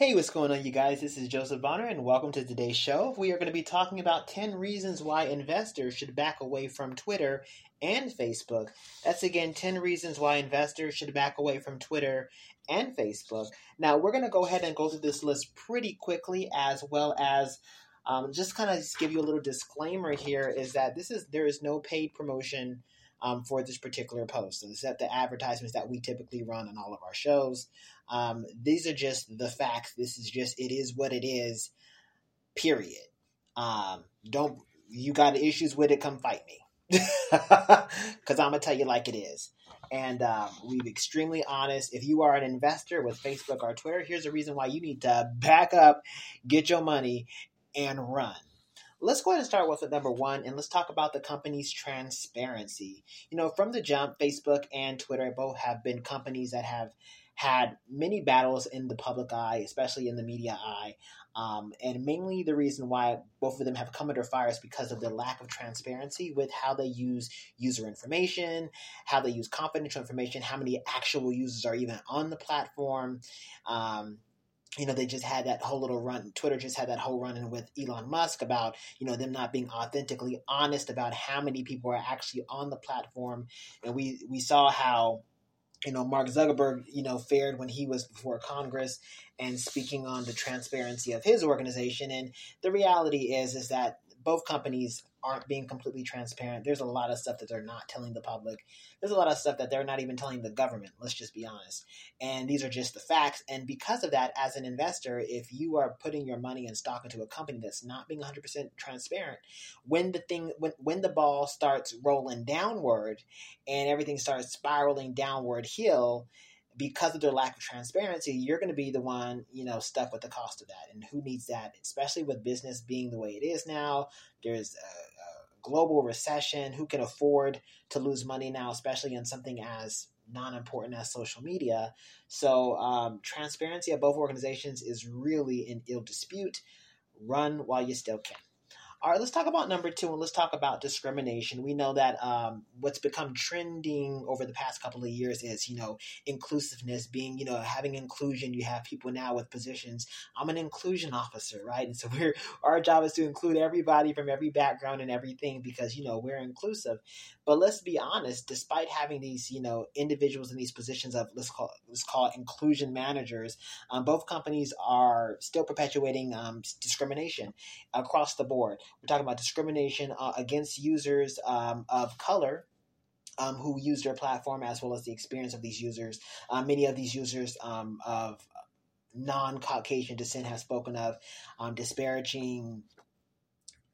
Hey, what's going on, you guys? This is Joseph Bonner, and welcome to today's show. We are going to be talking about 10 reasons why investors should back away from Twitter and Facebook. That's again 10 reasons why investors should back away from Twitter and Facebook. Now, we're going to go ahead and go through this list pretty quickly, as well as um, just kind of give you a little disclaimer here is that this is there is no paid promotion um, for this particular post. So, except the advertisements that we typically run on all of our shows. Um, these are just the facts. This is just it is what it is. Period. Um, don't you got issues with it? Come fight me, because I'm gonna tell you like it is. And um, we've extremely honest. If you are an investor with Facebook or Twitter, here's the reason why you need to back up, get your money, and run. Let's go ahead and start with number one, and let's talk about the company's transparency. You know, from the jump, Facebook and Twitter both have been companies that have had many battles in the public eye, especially in the media eye. Um, and mainly the reason why both of them have come under fire is because of the lack of transparency with how they use user information, how they use confidential information, how many actual users are even on the platform. Um, you know, they just had that whole little run. Twitter just had that whole run in with Elon Musk about, you know, them not being authentically honest about how many people are actually on the platform. And we, we saw how you know, Mark Zuckerberg, you know, fared when he was before Congress and speaking on the transparency of his organization. And the reality is, is that both companies aren't being completely transparent. There's a lot of stuff that they're not telling the public. There's a lot of stuff that they're not even telling the government. Let's just be honest. And these are just the facts. And because of that, as an investor, if you are putting your money and stock into a company that's not being 100% transparent, when the thing, when when the ball starts rolling downward and everything starts spiraling downward hill, because of their lack of transparency, you're going to be the one, you know, stuck with the cost of that. And who needs that? Especially with business being the way it is now. There's a, global recession. Who can afford to lose money now, especially in something as non-important as social media? So um, transparency of both organizations is really in ill dispute. Run while you still can. All right, let's talk about number two and let's talk about discrimination. We know that um, what's become trending over the past couple of years is, you know, inclusiveness, being, you know, having inclusion. You have people now with positions. I'm an inclusion officer, right? And so we're our job is to include everybody from every background and everything because, you know, we're inclusive. But let's be honest, despite having these, you know, individuals in these positions of let's call let's call it inclusion managers, um, both companies are still perpetuating um, discrimination across the board. We're talking about discrimination uh, against users um, of color. Um, who use their platform as well as the experience of these users. Uh, many of these users um, of non Caucasian descent have spoken of um, disparaging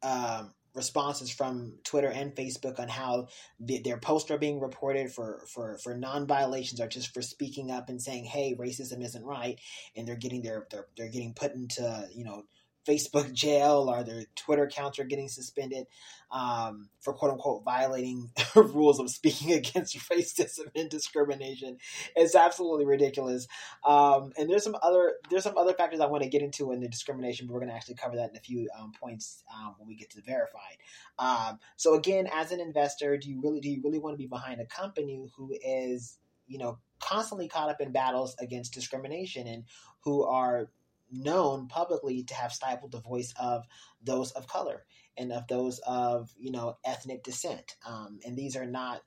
um, responses from Twitter and Facebook on how the, their posts are being reported for, for, for non violations or just for speaking up and saying, hey, racism isn't right. And they're getting their, they're, they're getting put into, you know, Facebook jail or their Twitter accounts are getting suspended um, for quote unquote violating rules of speaking against racism and discrimination. It's absolutely ridiculous. Um, and there's some other there's some other factors I want to get into in the discrimination, but we're going to actually cover that in a few um, points um, when we get to verified. Um, so again, as an investor, do you really do you really want to be behind a company who is you know constantly caught up in battles against discrimination and who are known publicly to have stifled the voice of those of color and of those of you know ethnic descent. Um, and these are not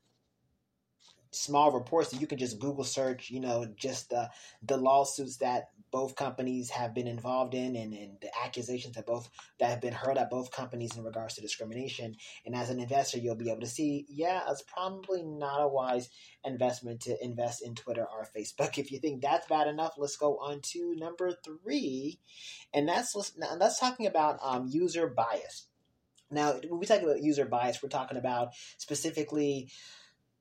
small reports that you can just Google search. You know, just the the lawsuits that both companies have been involved in and, and the accusations that both that have been heard at both companies in regards to discrimination. And as an investor, you'll be able to see, yeah, it's probably not a wise investment to invest in Twitter or Facebook. If you think that's bad enough, let's go on to number three, and that's that's talking about um, user bias. Now, when we talk about user bias, we're talking about specifically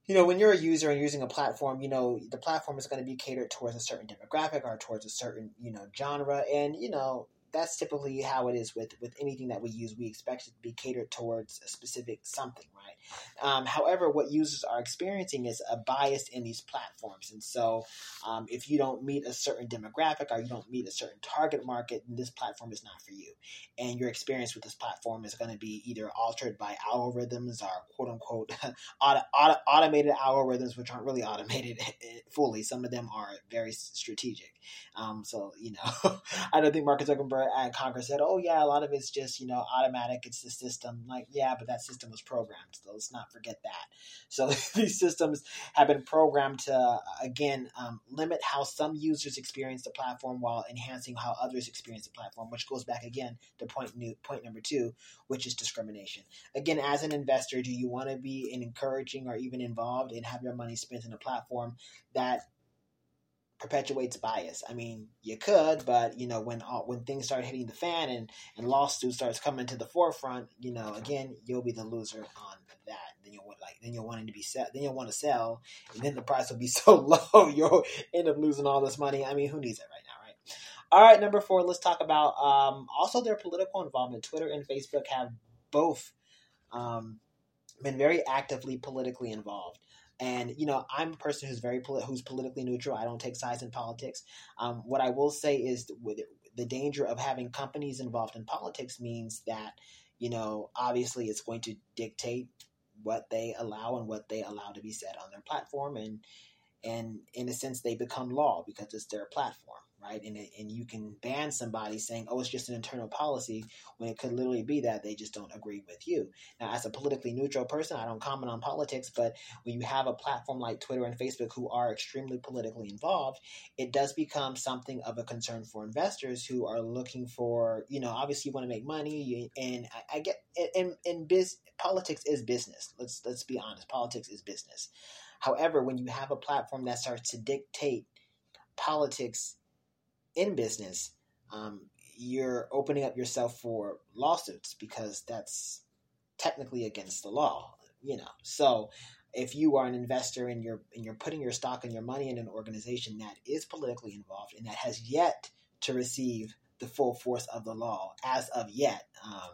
you know, when you're a user and using a platform, you know, the platform is going to be catered towards a certain demographic or towards a certain, you know, genre. And, you know, that's typically how it is with with anything that we use. We expect it to be catered towards a specific something, right? Um, however, what users are experiencing is a bias in these platforms, and so um, if you don't meet a certain demographic or you don't meet a certain target market, this platform is not for you, and your experience with this platform is going to be either altered by algorithms or quote unquote auto, auto, automated algorithms, which aren't really automated fully. Some of them are very strategic. Um, so you know, I don't think Mark Zuckerberg at Congress said, "Oh yeah, a lot of it's just you know automatic. It's the system." Like, yeah, but that system was programmed. So let's not forget that. So these systems have been programmed to again um, limit how some users experience the platform while enhancing how others experience the platform, which goes back again to point new point number two, which is discrimination. Again, as an investor, do you want to be encouraging or even involved and have your money spent in a platform that perpetuates bias. I mean, you could, but you know, when uh, when things start hitting the fan and and lawsuit starts coming to the forefront, you know, again, you'll be the loser on that. Then you'll like then you'll want to be set. Then you'll want to sell, and then the price will be so low you'll end up losing all this money. I mean, who needs it right now, right? All right, number four. Let's talk about um, also their political involvement. Twitter and Facebook have both um, been very actively politically involved. And you know, I'm a person who's very who's politically neutral. I don't take sides in politics. Um, what I will say is, with the danger of having companies involved in politics means that you know, obviously, it's going to dictate what they allow and what they allow to be said on their platform, and and in a sense, they become law because it's their platform right? And and you can ban somebody saying, "Oh, it's just an internal policy," when it could literally be that they just don't agree with you. Now, as a politically neutral person, I don't comment on politics, but when you have a platform like Twitter and Facebook who are extremely politically involved, it does become something of a concern for investors who are looking for, you know, obviously you want to make money, and I, I get, and in biz, politics is business. Let's let's be honest, politics is business. However, when you have a platform that starts to dictate politics in business, um, you're opening up yourself for lawsuits because that's technically against the law, you know. So if you are an investor and you're and you're putting your stock and your money in an organization that is politically involved and that has yet to receive the full force of the law as of yet, um,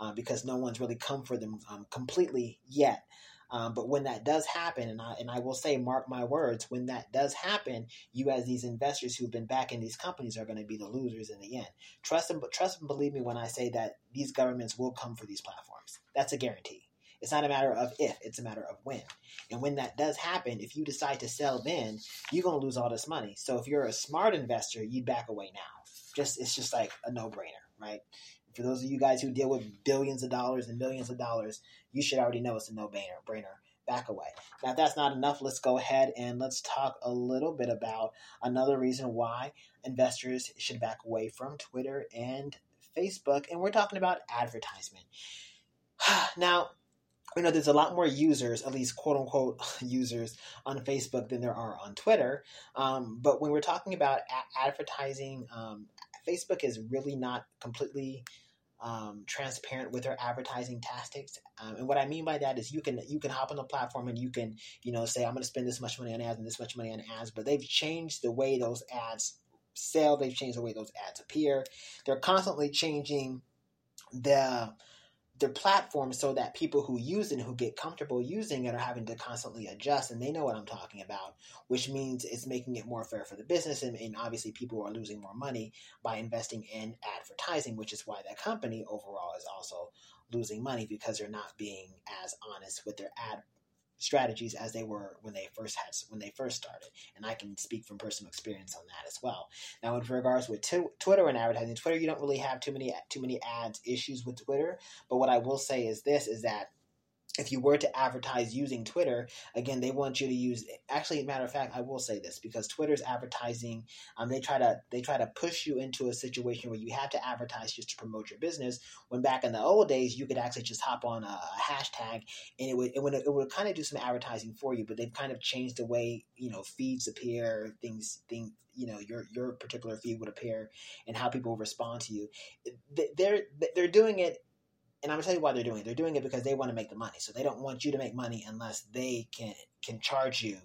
uh, because no one's really come for them um, completely yet. Um, but when that does happen, and I and I will say, mark my words, when that does happen, you as these investors who've been backing these companies are going to be the losers in the end. Trust and trust and believe me when I say that these governments will come for these platforms. That's a guarantee. It's not a matter of if, it's a matter of when. And when that does happen, if you decide to sell then, you're going to lose all this money. So if you're a smart investor, you'd back away now. Just it's just like a no-brainer, right? For those of you guys who deal with billions of dollars and millions of dollars, you should already know it's a no-brainer. Brainer. Back away. Now, if that's not enough, let's go ahead and let's talk a little bit about another reason why investors should back away from Twitter and Facebook. And we're talking about advertisement. now, you know, there's a lot more users, at least quote unquote users on Facebook than there are on Twitter. Um, but when we're talking about a- advertising, um, Facebook is really not completely um, transparent with their advertising tactics. Um, and what I mean by that is you can you can hop on the platform and you can you know say I'm going to spend this much money on ads and this much money on ads, but they've changed the way those ads sell. They've changed the way those ads appear. They're constantly changing the their platform so that people who use it and who get comfortable using it are having to constantly adjust and they know what I'm talking about, which means it's making it more fair for the business and, and obviously people are losing more money by investing in advertising, which is why that company overall is also losing money because they're not being as honest with their ad strategies as they were when they first had when they first started and i can speak from personal experience on that as well. Now in regards with t- twitter and advertising twitter you don't really have too many too many ads issues with twitter but what i will say is this is that if you were to advertise using Twitter, again, they want you to use. Actually, matter of fact, I will say this because Twitter's advertising, um, they try to they try to push you into a situation where you have to advertise just to promote your business. When back in the old days, you could actually just hop on a, hashtag and it would it would, it would kind of do some advertising for you. But they've kind of changed the way you know feeds appear, things things you know your your particular feed would appear, and how people respond to you. They're they're doing it and I'm gonna tell you why they're doing it. They're doing it because they want to make the money. So they don't want you to make money unless they can can charge you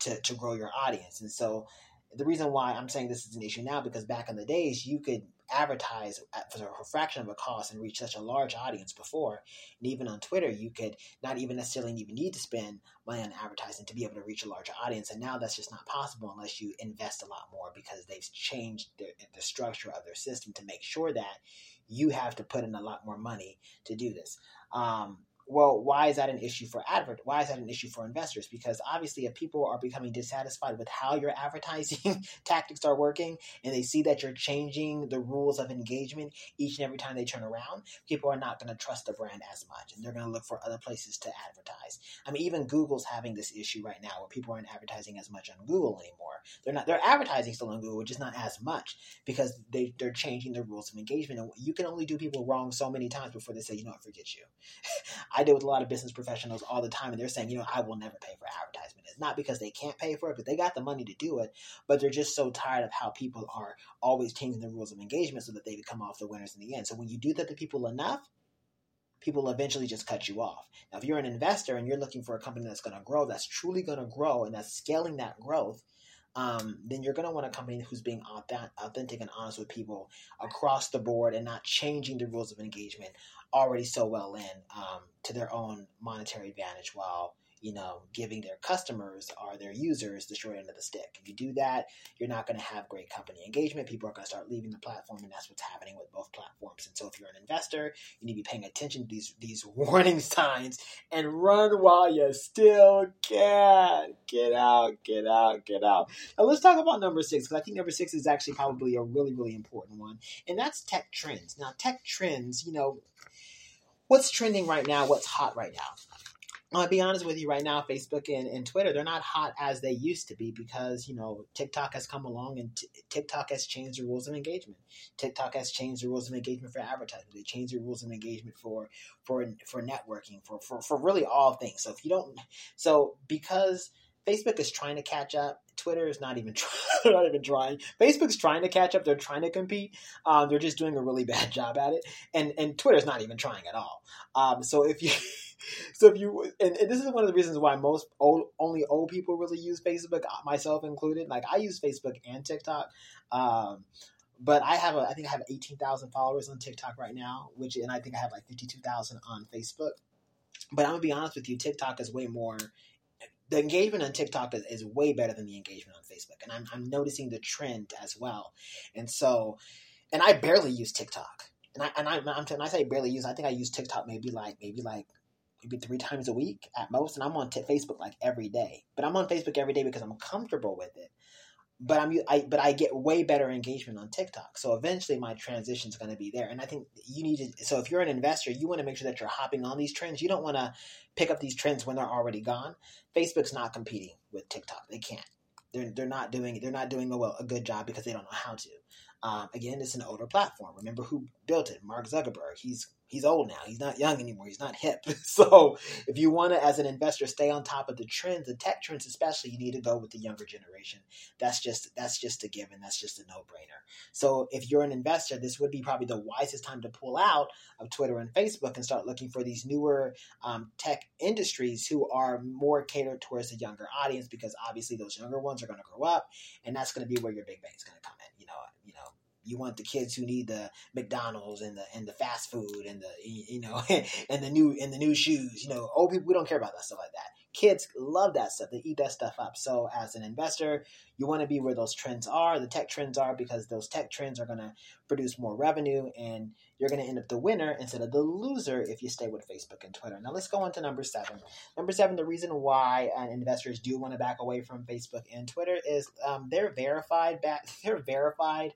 to to grow your audience. And so the reason why I'm saying this is an issue now because back in the days you could advertise for a fraction of a cost and reach such a large audience before. And even on Twitter, you could not even necessarily even need to spend money on advertising to be able to reach a larger audience. And now that's just not possible unless you invest a lot more because they've changed the, the structure of their system to make sure that you have to put in a lot more money to do this. Um, well, why is that an issue for advert? Why is that an issue for investors? Because obviously, if people are becoming dissatisfied with how your advertising tactics are working, and they see that you're changing the rules of engagement each and every time they turn around, people are not going to trust the brand as much, and they're going to look for other places to advertise. I mean, even Google's having this issue right now where people aren't advertising as much on Google anymore. They're not. They're advertising still on Google, just not as much because they they're changing the rules of engagement, and you can only do people wrong so many times before they say, you know, what, forget you. I deal with a lot of business professionals all the time, and they're saying, you know, I will never pay for advertisement. It's not because they can't pay for it, but they got the money to do it, but they're just so tired of how people are always changing the rules of engagement so that they become off the winners in the end. So when you do that to people enough, people eventually just cut you off. Now, if you're an investor and you're looking for a company that's going to grow, that's truly going to grow, and that's scaling that growth, um, then you're going to want a company who's being authentic and honest with people across the board and not changing the rules of engagement already so well in um, to their own monetary advantage while you know giving their customers or their users the short end of the stick. If you do that you're not going to have great company engagement. People are going to start leaving the platform and that's what's happening with both platforms. And so if you're an investor you need to be paying attention to these these warning signs and run while you still can. Get out get out get out. Now let's talk about number six because i think number six is actually probably a really really important one and that's tech trends. Now tech trends you know what's trending right now, what's hot right now. I'll be honest with you right now, Facebook and, and Twitter, they're not hot as they used to be because, you know, TikTok has come along and t- TikTok has changed the rules of engagement. TikTok has changed the rules of engagement for advertising. They changed the rules of engagement for for for networking, for, for, for really all things. So if you don't so because Facebook is trying to catch up. Twitter is not even trying, not even trying. Facebook's trying to catch up. They're trying to compete. Um, they're just doing a really bad job at it. And and Twitter's not even trying at all. Um, so if you so if you and, and, this is one of the reasons why most old only old people really use Facebook, uh, myself included. Like I use Facebook and TikTok. Um, but I have a, I think I have 18,000 followers on TikTok right now, which, and I think I have like 52,000 on Facebook. But I'm gonna be honest with you, TikTok is way more the engagement on TikTok is, is way better than the engagement on Facebook, and I'm I'm noticing the trend as well. And so, and I barely use TikTok, and I and I I'm, when I say barely use, I think I use TikTok maybe like maybe like maybe three times a week at most, and I'm on t- Facebook like every day. But I'm on Facebook every day because I'm comfortable with it. But I'm I but I get way better engagement on TikTok. So eventually my transition is going to be there. And I think you need to. So if you're an investor, you want to make sure that you're hopping on these trends. You don't want to pick up these trends when they're already gone. Facebook's not competing with TikTok. They can't. They're, they're not doing they're not doing a, well, a good job because they don't know how to. Um, again, it's an older platform. Remember who built it? Mark Zuckerberg. He's he's old now. He's not young anymore. He's not hip. So if you want to, as an investor, stay on top of the trends, the tech trends especially, you need to go with the younger generation. That's just that's just a given. That's just a no brainer. So if you're an investor, this would be probably the wisest time to pull out of Twitter and Facebook and start looking for these newer um, tech industries who are more catered towards the younger audience because obviously those younger ones are going to grow up, and that's going to be where your big bang is going to come in. You know, you know you want the kids who need the McDonald's and the and the fast food and the you know and the new and the new shoes. You know, old people we don't care about that stuff like that. Kids love that stuff. They eat that stuff up. So as an investor, you want to be where those trends are, the tech trends are, because those tech trends are going to produce more revenue, and you're going to end up the winner instead of the loser if you stay with Facebook and Twitter. Now let's go on to number seven. Number seven, the reason why uh, investors do want to back away from Facebook and Twitter is um, they're verified. Back, they're verified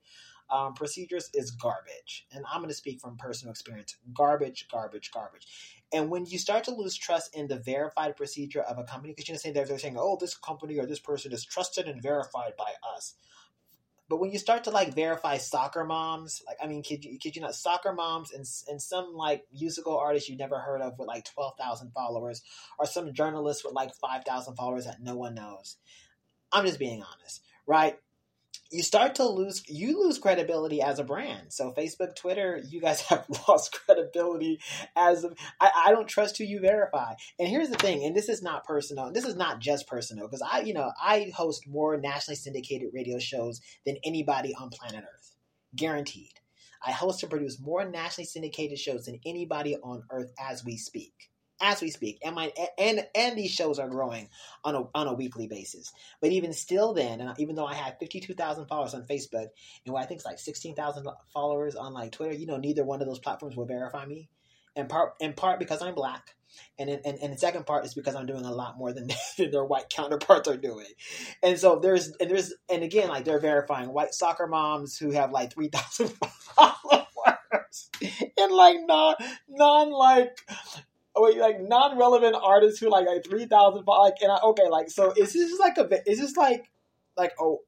um, procedures is garbage. And I'm going to speak from personal experience garbage, garbage, garbage. And when you start to lose trust in the verified procedure of a company, because you're saying they're, saying, oh, this company or this person is trusted and verified by us. But when you start to like verify soccer moms, like I mean, kid you, kid you not, soccer moms and and some like musical artists you never heard of with like twelve thousand followers, or some journalist with like five thousand followers that no one knows. I'm just being honest, right? You start to lose you lose credibility as a brand. So facebook twitter you guys have lost credibility as I, I don't trust who you verify. And here's the thing and this is not personal this is not just personal because i you know i host more nationally syndicated radio shows than anybody on planet earth guaranteed. I host and produce more nationally syndicated shows than anybody on earth as we speak as we speak, and my and and these shows are growing on a on a weekly basis. But even still, then, and even though I have fifty two thousand followers on Facebook and what I think is like sixteen thousand followers on like Twitter, you know, neither one of those platforms will verify me. In part, in part because I'm black, and in, and, and the second part is because I'm doing a lot more than, than their white counterparts are doing. And so there's and there's and again, like they're verifying white soccer moms who have like three thousand followers, and like non non like like non-relevant artists who like like three thousand like and I, okay like so is this like a is this like like oh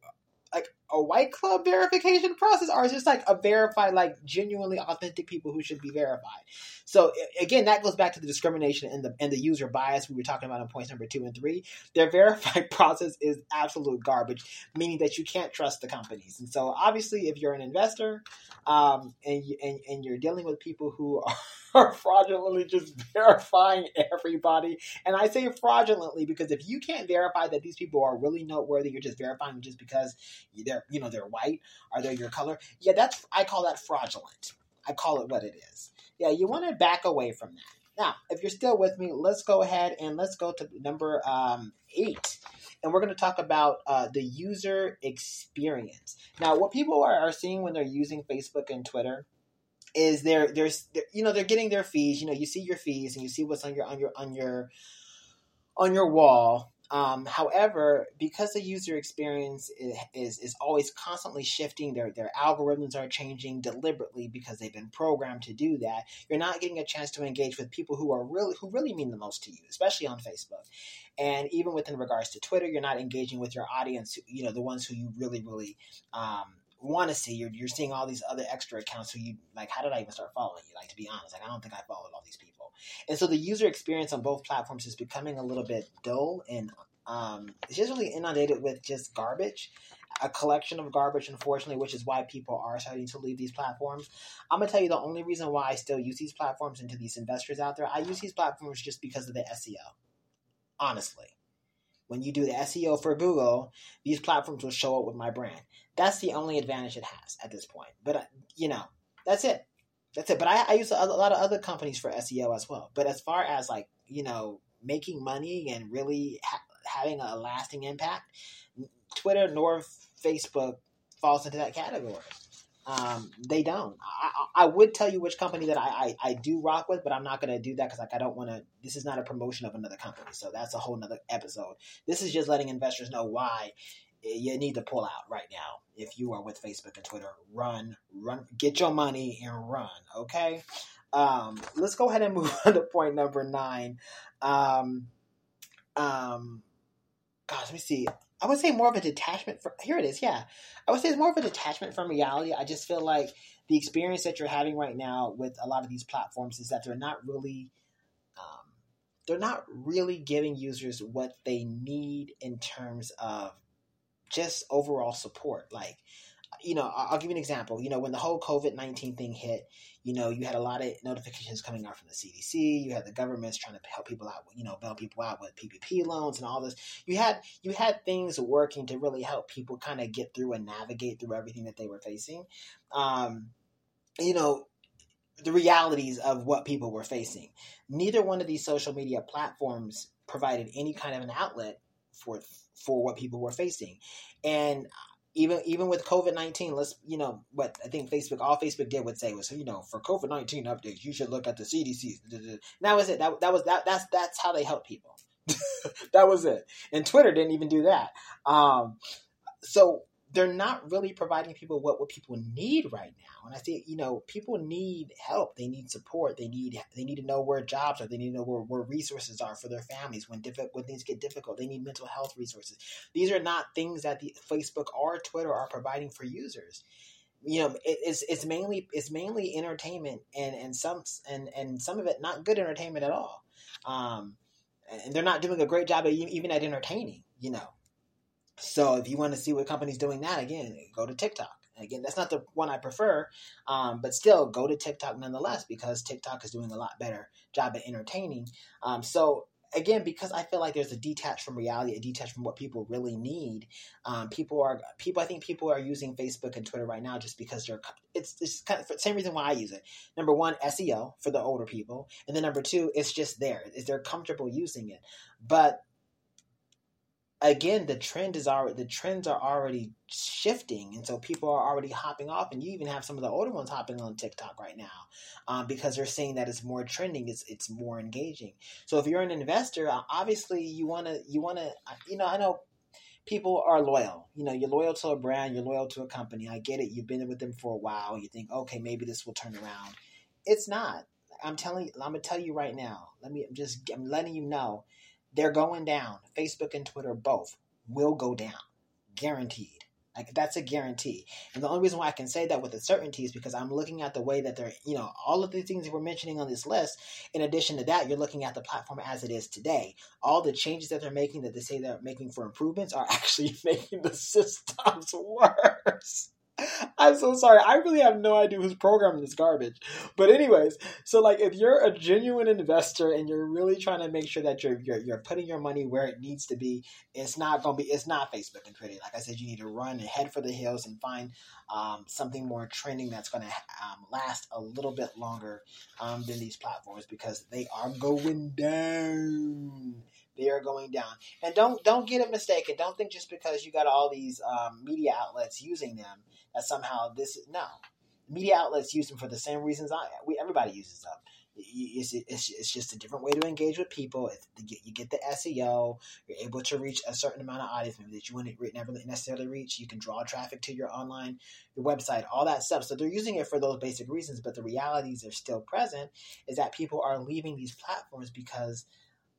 like a white club verification process? Or is this like a verified like genuinely authentic people who should be verified? So again that goes back to the discrimination and the and the user bias we were talking about in points number two and three. Their verified process is absolute garbage meaning that you can't trust the companies. And so obviously if you're an investor um, and, you, and and you're dealing with people who are are fraudulently just verifying everybody. And I say fraudulently because if you can't verify that these people are really noteworthy, you're just verifying just because they're you know they're white or they're your color. Yeah, that's I call that fraudulent. I call it what it is. Yeah, you want to back away from that. Now, if you're still with me, let's go ahead and let's go to number um, eight. And we're going to talk about uh, the user experience. Now, what people are, are seeing when they're using Facebook and Twitter is they're, they're, they're you know they're getting their fees. You know, you see your fees and you see what's on your on your on your on your wall. Um, however, because the user experience is, is, is always constantly shifting, their their algorithms are changing deliberately because they've been programmed to do that. You're not getting a chance to engage with people who are really who really mean the most to you, especially on Facebook. And even within regards to Twitter, you're not engaging with your audience. You know, the ones who you really really um, want to see. You're, you're seeing all these other extra accounts who you like. How did I even start following you? Like to be honest, like I don't think I followed all these people. And so the user experience on both platforms is becoming a little bit dull and um, it's just really inundated with just garbage. A collection of garbage, unfortunately, which is why people are starting to leave these platforms. I'm gonna tell you the only reason why I still use these platforms and to these investors out there, I use these platforms just because of the SEO. Honestly, when you do the SEO for Google, these platforms will show up with my brand. That's the only advantage it has at this point. But uh, you know, that's it. That's it. But I, I use a, lot of other companies for SEO as well. But as far as like you know, making money and really ha- having a lasting impact, Twitter nor Facebook falls into that category. Um, they don't. I, I, would tell you which company that I, I, I do rock with, but I'm not going to do that because like I don't want to. This is not a promotion of another company, so that's a whole nother episode. This is just letting investors know why you need to pull out right now if you are with Facebook and Twitter. Run, run, get your money and run. Okay. Um, let's go ahead and move on to point number nine. Um, um, God, let me see. I would say more of a detachment from here it is, yeah. I would say it's more of a detachment from reality. I just feel like the experience that you're having right now with a lot of these platforms is that they're not really um, they're not really giving users what they need in terms of just overall support. Like you know, I'll give you an example. You know, when the whole COVID 19 thing hit, you know, you had a lot of notifications coming out from the CDC. You had the governments trying to help people out, you know, bail people out with PPP loans and all this. You had you had things working to really help people kind of get through and navigate through everything that they were facing. Um, you know, the realities of what people were facing. Neither one of these social media platforms provided any kind of an outlet for for what people were facing, and even even with COVID nineteen, let's you know what I think Facebook all Facebook did would say was you know for COVID nineteen updates you should look at the CDC. That was it. That that was that that's that's how they help people. that was it. And Twitter didn't even do that. Um, so they're not really providing people what what people need right now. And I think you know people need help. They need support. They need they need to know where jobs are. They need to know where, where resources are for their families when difficult when things get difficult. They need mental health resources. These are not things that the Facebook or Twitter are providing for users. You know, it, it's it's mainly it's mainly entertainment and and some and and some of it not good entertainment at all. Um, and they're not doing a great job even at entertaining. You know. So if you want to see what companies doing that, again, go to TikTok. Again, that's not the one I prefer, um, but still go to TikTok nonetheless because TikTok is doing a lot better job at entertaining. Um, so again, because I feel like there's a detach from reality, a detach from what people really need. Um, people are people. I think people are using Facebook and Twitter right now just because they're. It's it's kind of the same reason why I use it. Number one, SEO for the older people, and then number two, it's just there. Is they're comfortable using it, but again the trend is already the trends are already shifting and so people are already hopping off and you even have some of the older ones hopping on tiktok right now um, because they're saying that it's more trending it's it's more engaging. So if you're an investor uh, obviously you want to you want to uh, you know i know people are loyal. You know you're loyal to a brand you're loyal to a company i get it you've been with them for a while you think okay maybe this will turn around. It's not. I'm telling i'm gonna tell you right now. Let me I'm just i'm letting you know they're going down. Facebook and Twitter both will go down. Guaranteed. Like that's a guarantee. And the only reason why I can say that with a certainty is because I'm looking at the way that they're, you know, all of the things that we're mentioning on this list. In addition to that, you're looking at the platform as it is today. All the changes that they're making that they say they're making for improvements are actually making the systems worse. I'm so sorry. I really have no idea who's programming this garbage. But anyways, so like if you're a genuine investor and you're really trying to make sure that you're you're, you're putting your money where it needs to be, it's not gonna be it's not Facebook and Twitter. Like I said, you need to run and head for the hills and find um, something more trending that's gonna um, last a little bit longer um, than these platforms because they are going down they are going down. And don't don't get it mistaken. Don't think just because you got all these um, media outlets using them that somehow this no media outlets use them for the same reasons I we everybody uses them. It's, it's, it's just a different way to engage with people. you get the SEO. You're able to reach a certain amount of audience maybe that you wouldn't never necessarily reach. You can draw traffic to your online, your website, all that stuff. So they're using it for those basic reasons. But the realities are still present. Is that people are leaving these platforms because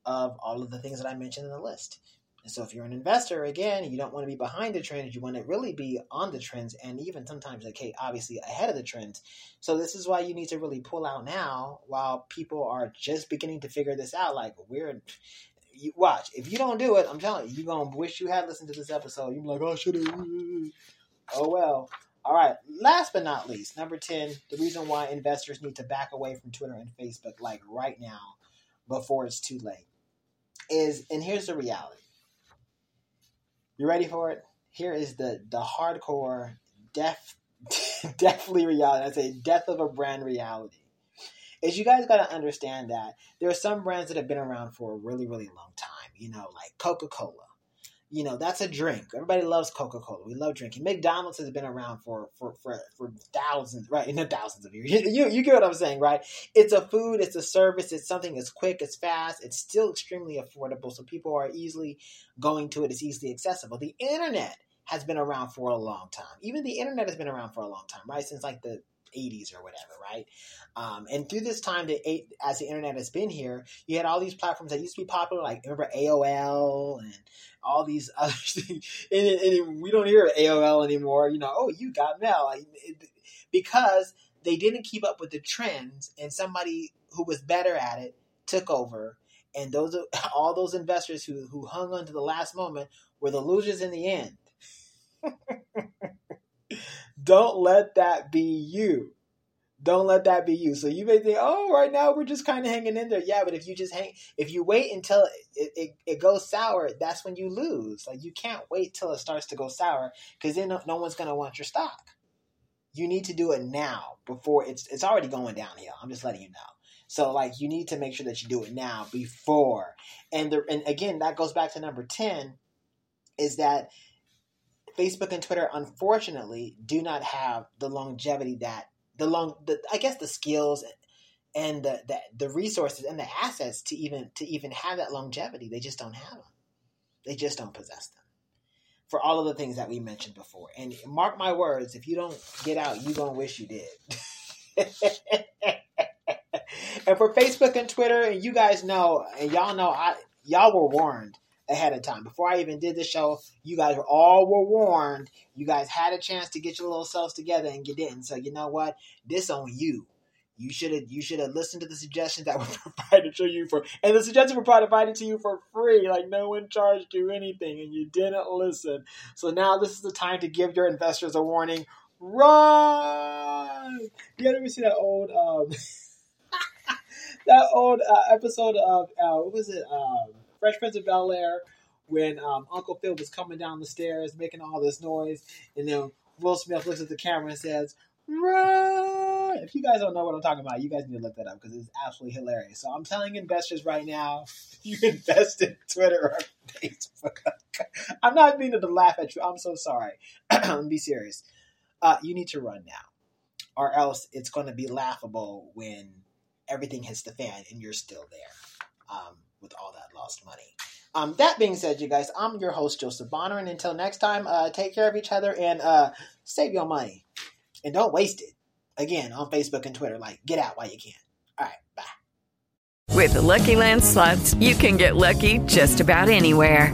of all of the things that I mentioned in the list. And so if you're an investor, again, you don't want to be behind the trends. You want to really be on the trends and even sometimes, okay, obviously ahead of the trends. So this is why you need to really pull out now while people are just beginning to figure this out. Like we're, you watch. If you don't do it, I'm telling you, you're to wish you had listened to this episode. You're like, oh, should have. Oh, well. All right. Last but not least, number 10, the reason why investors need to back away from Twitter and Facebook, like right now, before it's too late is, and here's the reality. You ready for it? Here is the the hardcore, death, deathly reality. I say death of a brand reality. Is you guys got to understand that there are some brands that have been around for a really, really long time. You know, like Coca Cola you know that's a drink. Everybody loves coca-cola. We love drinking. Mcdonald's has been around for for for, for thousands right the thousands of years. You, you get what i'm saying right? It's a food it's a service it's something that's quick it's fast it's still extremely affordable so people are easily going to it it's easily accessible. The internet has been around for a long time. Even the internet has been around for a long time right since like the 80s or whatever, right? Um, and through this time, that as the internet has been here, you had all these platforms that used to be popular, like remember AOL and all these other things. And, and we don't hear AOL anymore. You know, oh, you got mail because they didn't keep up with the trends, and somebody who was better at it took over. And those all those investors who who hung on to the last moment were the losers in the end. Don't let that be you. Don't let that be you. So you may think, oh, right now we're just kind of hanging in there. Yeah, but if you just hang, if you wait until it, it, it goes sour, that's when you lose. Like you can't wait till it starts to go sour because then no, no one's going to want your stock. You need to do it now before it's it's already going downhill. I'm just letting you know. So like you need to make sure that you do it now before. And the and again that goes back to number 10 is that Facebook and Twitter, unfortunately, do not have the longevity that the long, the, I guess, the skills and the, the the resources and the assets to even to even have that longevity. They just don't have them. They just don't possess them for all of the things that we mentioned before. And mark my words, if you don't get out, you're gonna wish you did. and for Facebook and Twitter, and you guys know, and y'all know, I y'all were warned ahead of time. Before I even did the show, you guys were all were warned. You guys had a chance to get your little selves together and you didn't. So you know what? This on you. you should have you should have listened to the suggestions that were provided to you for and the suggestions were provided to you for free like no one charged you anything and you didn't listen so now this is the time to give your investors a warning run you ever see that old um that old uh, episode of uh, what was it um, fresh prince of bel air when um, uncle phil was coming down the stairs making all this noise and then will smith looks at the camera and says run. If you guys don't know what I'm talking about, you guys need to look that up because it's absolutely hilarious. So I'm telling investors right now, you invest in Twitter or Facebook. I'm not meaning to laugh at you. I'm so sorry. Be serious. Uh, you need to run now, or else it's going to be laughable when everything hits the fan and you're still there um, with all that lost money. Um, that being said, you guys, I'm your host, Joseph Bonner, and until next time, uh, take care of each other and uh, save your money and don't waste it. Again, on Facebook and Twitter, like get out while you can. All right, bye. With the Lucky Land slots, you can get lucky just about anywhere.